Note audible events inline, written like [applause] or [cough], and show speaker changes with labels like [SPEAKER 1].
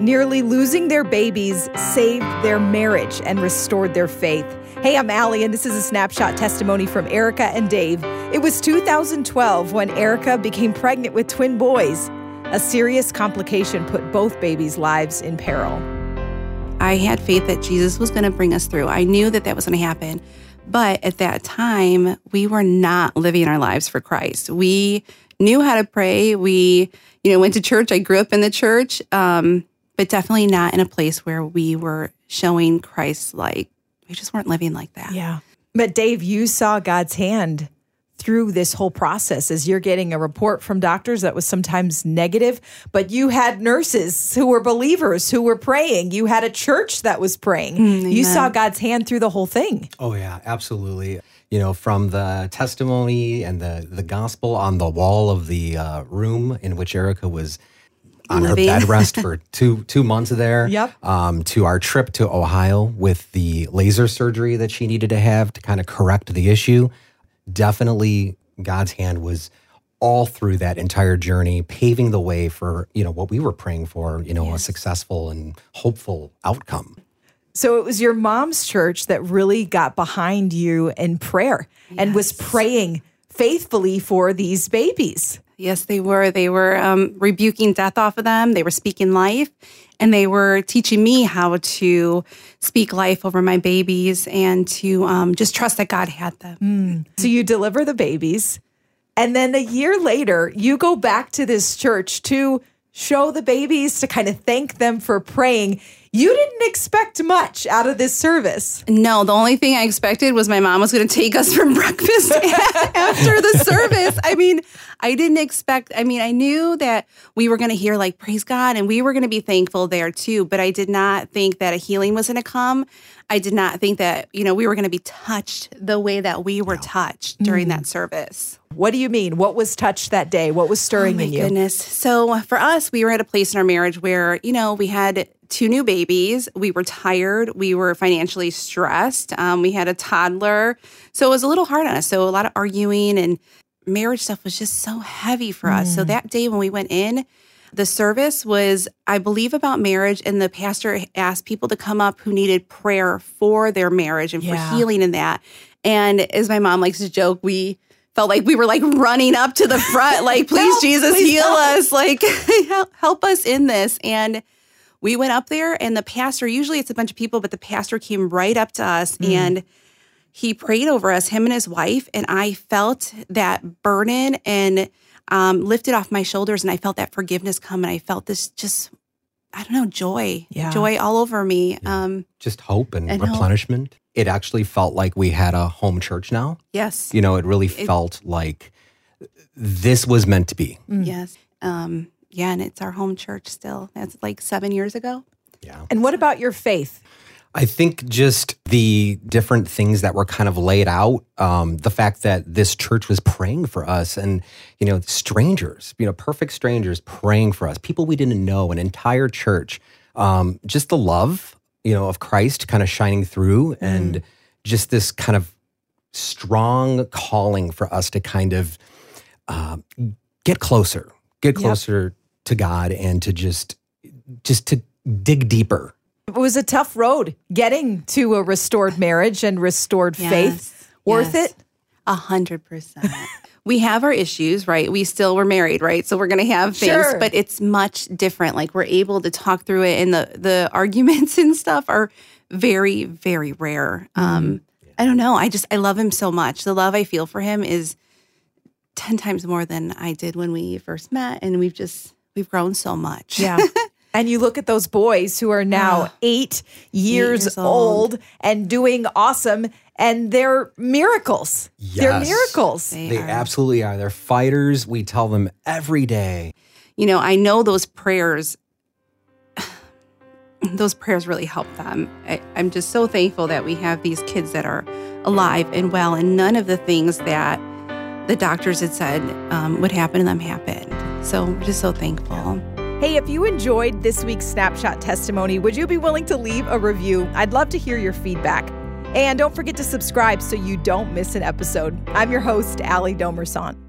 [SPEAKER 1] Nearly losing their babies saved their marriage and restored their faith. Hey, I'm Allie, and this is a snapshot testimony from Erica and Dave. It was 2012 when Erica became pregnant with twin boys. A serious complication put both babies' lives in peril.
[SPEAKER 2] I had faith that Jesus was going to bring us through. I knew that that was going to happen. But at that time, we were not living our lives for Christ. We knew how to pray. We, you know, went to church. I grew up in the church. Um, but definitely not in a place where we were showing Christ like we just weren't living like that.
[SPEAKER 1] Yeah. But Dave, you saw God's hand through this whole process as you're getting a report from doctors that was sometimes negative, but you had nurses who were believers who were praying. You had a church that was praying. Mm, you saw God's hand through the whole thing.
[SPEAKER 3] Oh yeah, absolutely. You know, from the testimony and the the gospel on the wall of the uh, room in which Erica was on Living. her bed [laughs] rest for two two months there.
[SPEAKER 1] Yep.
[SPEAKER 3] Um, to our trip to Ohio with the laser surgery that she needed to have to kind of correct the issue. Definitely, God's hand was all through that entire journey, paving the way for you know what we were praying for. You know, yes. a successful and hopeful outcome.
[SPEAKER 1] So it was your mom's church that really got behind you in prayer yes. and was praying faithfully for these babies.
[SPEAKER 2] Yes, they were. They were um, rebuking death off of them. They were speaking life, and they were teaching me how to speak life over my babies and to um, just trust that God had them.
[SPEAKER 1] Mm. So you deliver the babies, and then a year later, you go back to this church to show the babies to kind of thank them for praying. You didn't expect much out of this service.
[SPEAKER 2] No, the only thing I expected was my mom was going to take us for [laughs] breakfast [laughs] after the service. I mean, I didn't expect, I mean, I knew that we were going to hear like praise God and we were going to be thankful there too, but I did not think that a healing was going to come. I did not think that, you know, we were going to be touched the way that we were touched during mm. that service.
[SPEAKER 1] What do you mean? What was touched that day? What was stirring
[SPEAKER 2] oh
[SPEAKER 1] in you?
[SPEAKER 2] Goodness. So for us, we were at a place in our marriage where, you know, we had two new babies. We were tired. We were financially stressed. Um, we had a toddler. So it was a little hard on us. So a lot of arguing and marriage stuff was just so heavy for us. So mm. that day when we went in, the service was, I believe, about marriage, and the pastor asked people to come up who needed prayer for their marriage and yeah. for healing in that. And as my mom likes to joke, we felt like we were like running up to the front, like, [laughs] please, help, Jesus, please heal help. us, like, [laughs] help us in this. And we went up there, and the pastor, usually it's a bunch of people, but the pastor came right up to us mm. and he prayed over us, him and his wife, and I felt that burden and um, lifted off my shoulders, and I felt that forgiveness come, and I felt this just, I don't know, joy, yeah. joy all over me.
[SPEAKER 3] Yeah. Um, just hope and, and replenishment. Hope. It actually felt like we had a home church now.
[SPEAKER 2] Yes,
[SPEAKER 3] you know, it really it, felt like this was meant to be.
[SPEAKER 2] Mm. Yes, um, yeah, and it's our home church still. That's like seven years ago.
[SPEAKER 3] Yeah.
[SPEAKER 1] And what about your faith?
[SPEAKER 3] I think just the different things that were kind of laid out, um, the fact that this church was praying for us and, you know, strangers, you know, perfect strangers praying for us, people we didn't know, an entire church, um, just the love, you know, of Christ kind of shining through mm. and just this kind of strong calling for us to kind of uh, get closer, get closer yep. To God and to just, just to dig deeper
[SPEAKER 1] it was a tough road getting to a restored marriage and restored yes, faith. Worth yes. it?
[SPEAKER 2] A hundred percent. We have our issues, right? We still were married, right? So we're going to have things, sure. but it's much different. Like we're able to talk through it, and the the arguments [laughs] and stuff are very, very rare. Mm-hmm. Um, I don't know. I just I love him so much. The love I feel for him is ten times more than I did when we first met, and we've just we've grown so much.
[SPEAKER 1] Yeah. [laughs] And you look at those boys who are now ah, eight, years years, old. old and doing awesome, and they're miracles.
[SPEAKER 3] Yes.
[SPEAKER 1] They're miracles.
[SPEAKER 3] They, they absolutely are. They're fighters. We tell them every day.
[SPEAKER 2] You know, I know those prayers. [sighs] Those prayers really help them. I, I'm just so thankful that we have these kids that are alive and well, and none of the things that the doctors had said um, would happen to them happened. So we're just so thankful.
[SPEAKER 1] Hey, if you enjoyed this week's snapshot testimony, would you be willing to leave a review? I'd love to hear your feedback. And don't forget to subscribe so you don't miss an episode. I'm your host, Allie Domerson.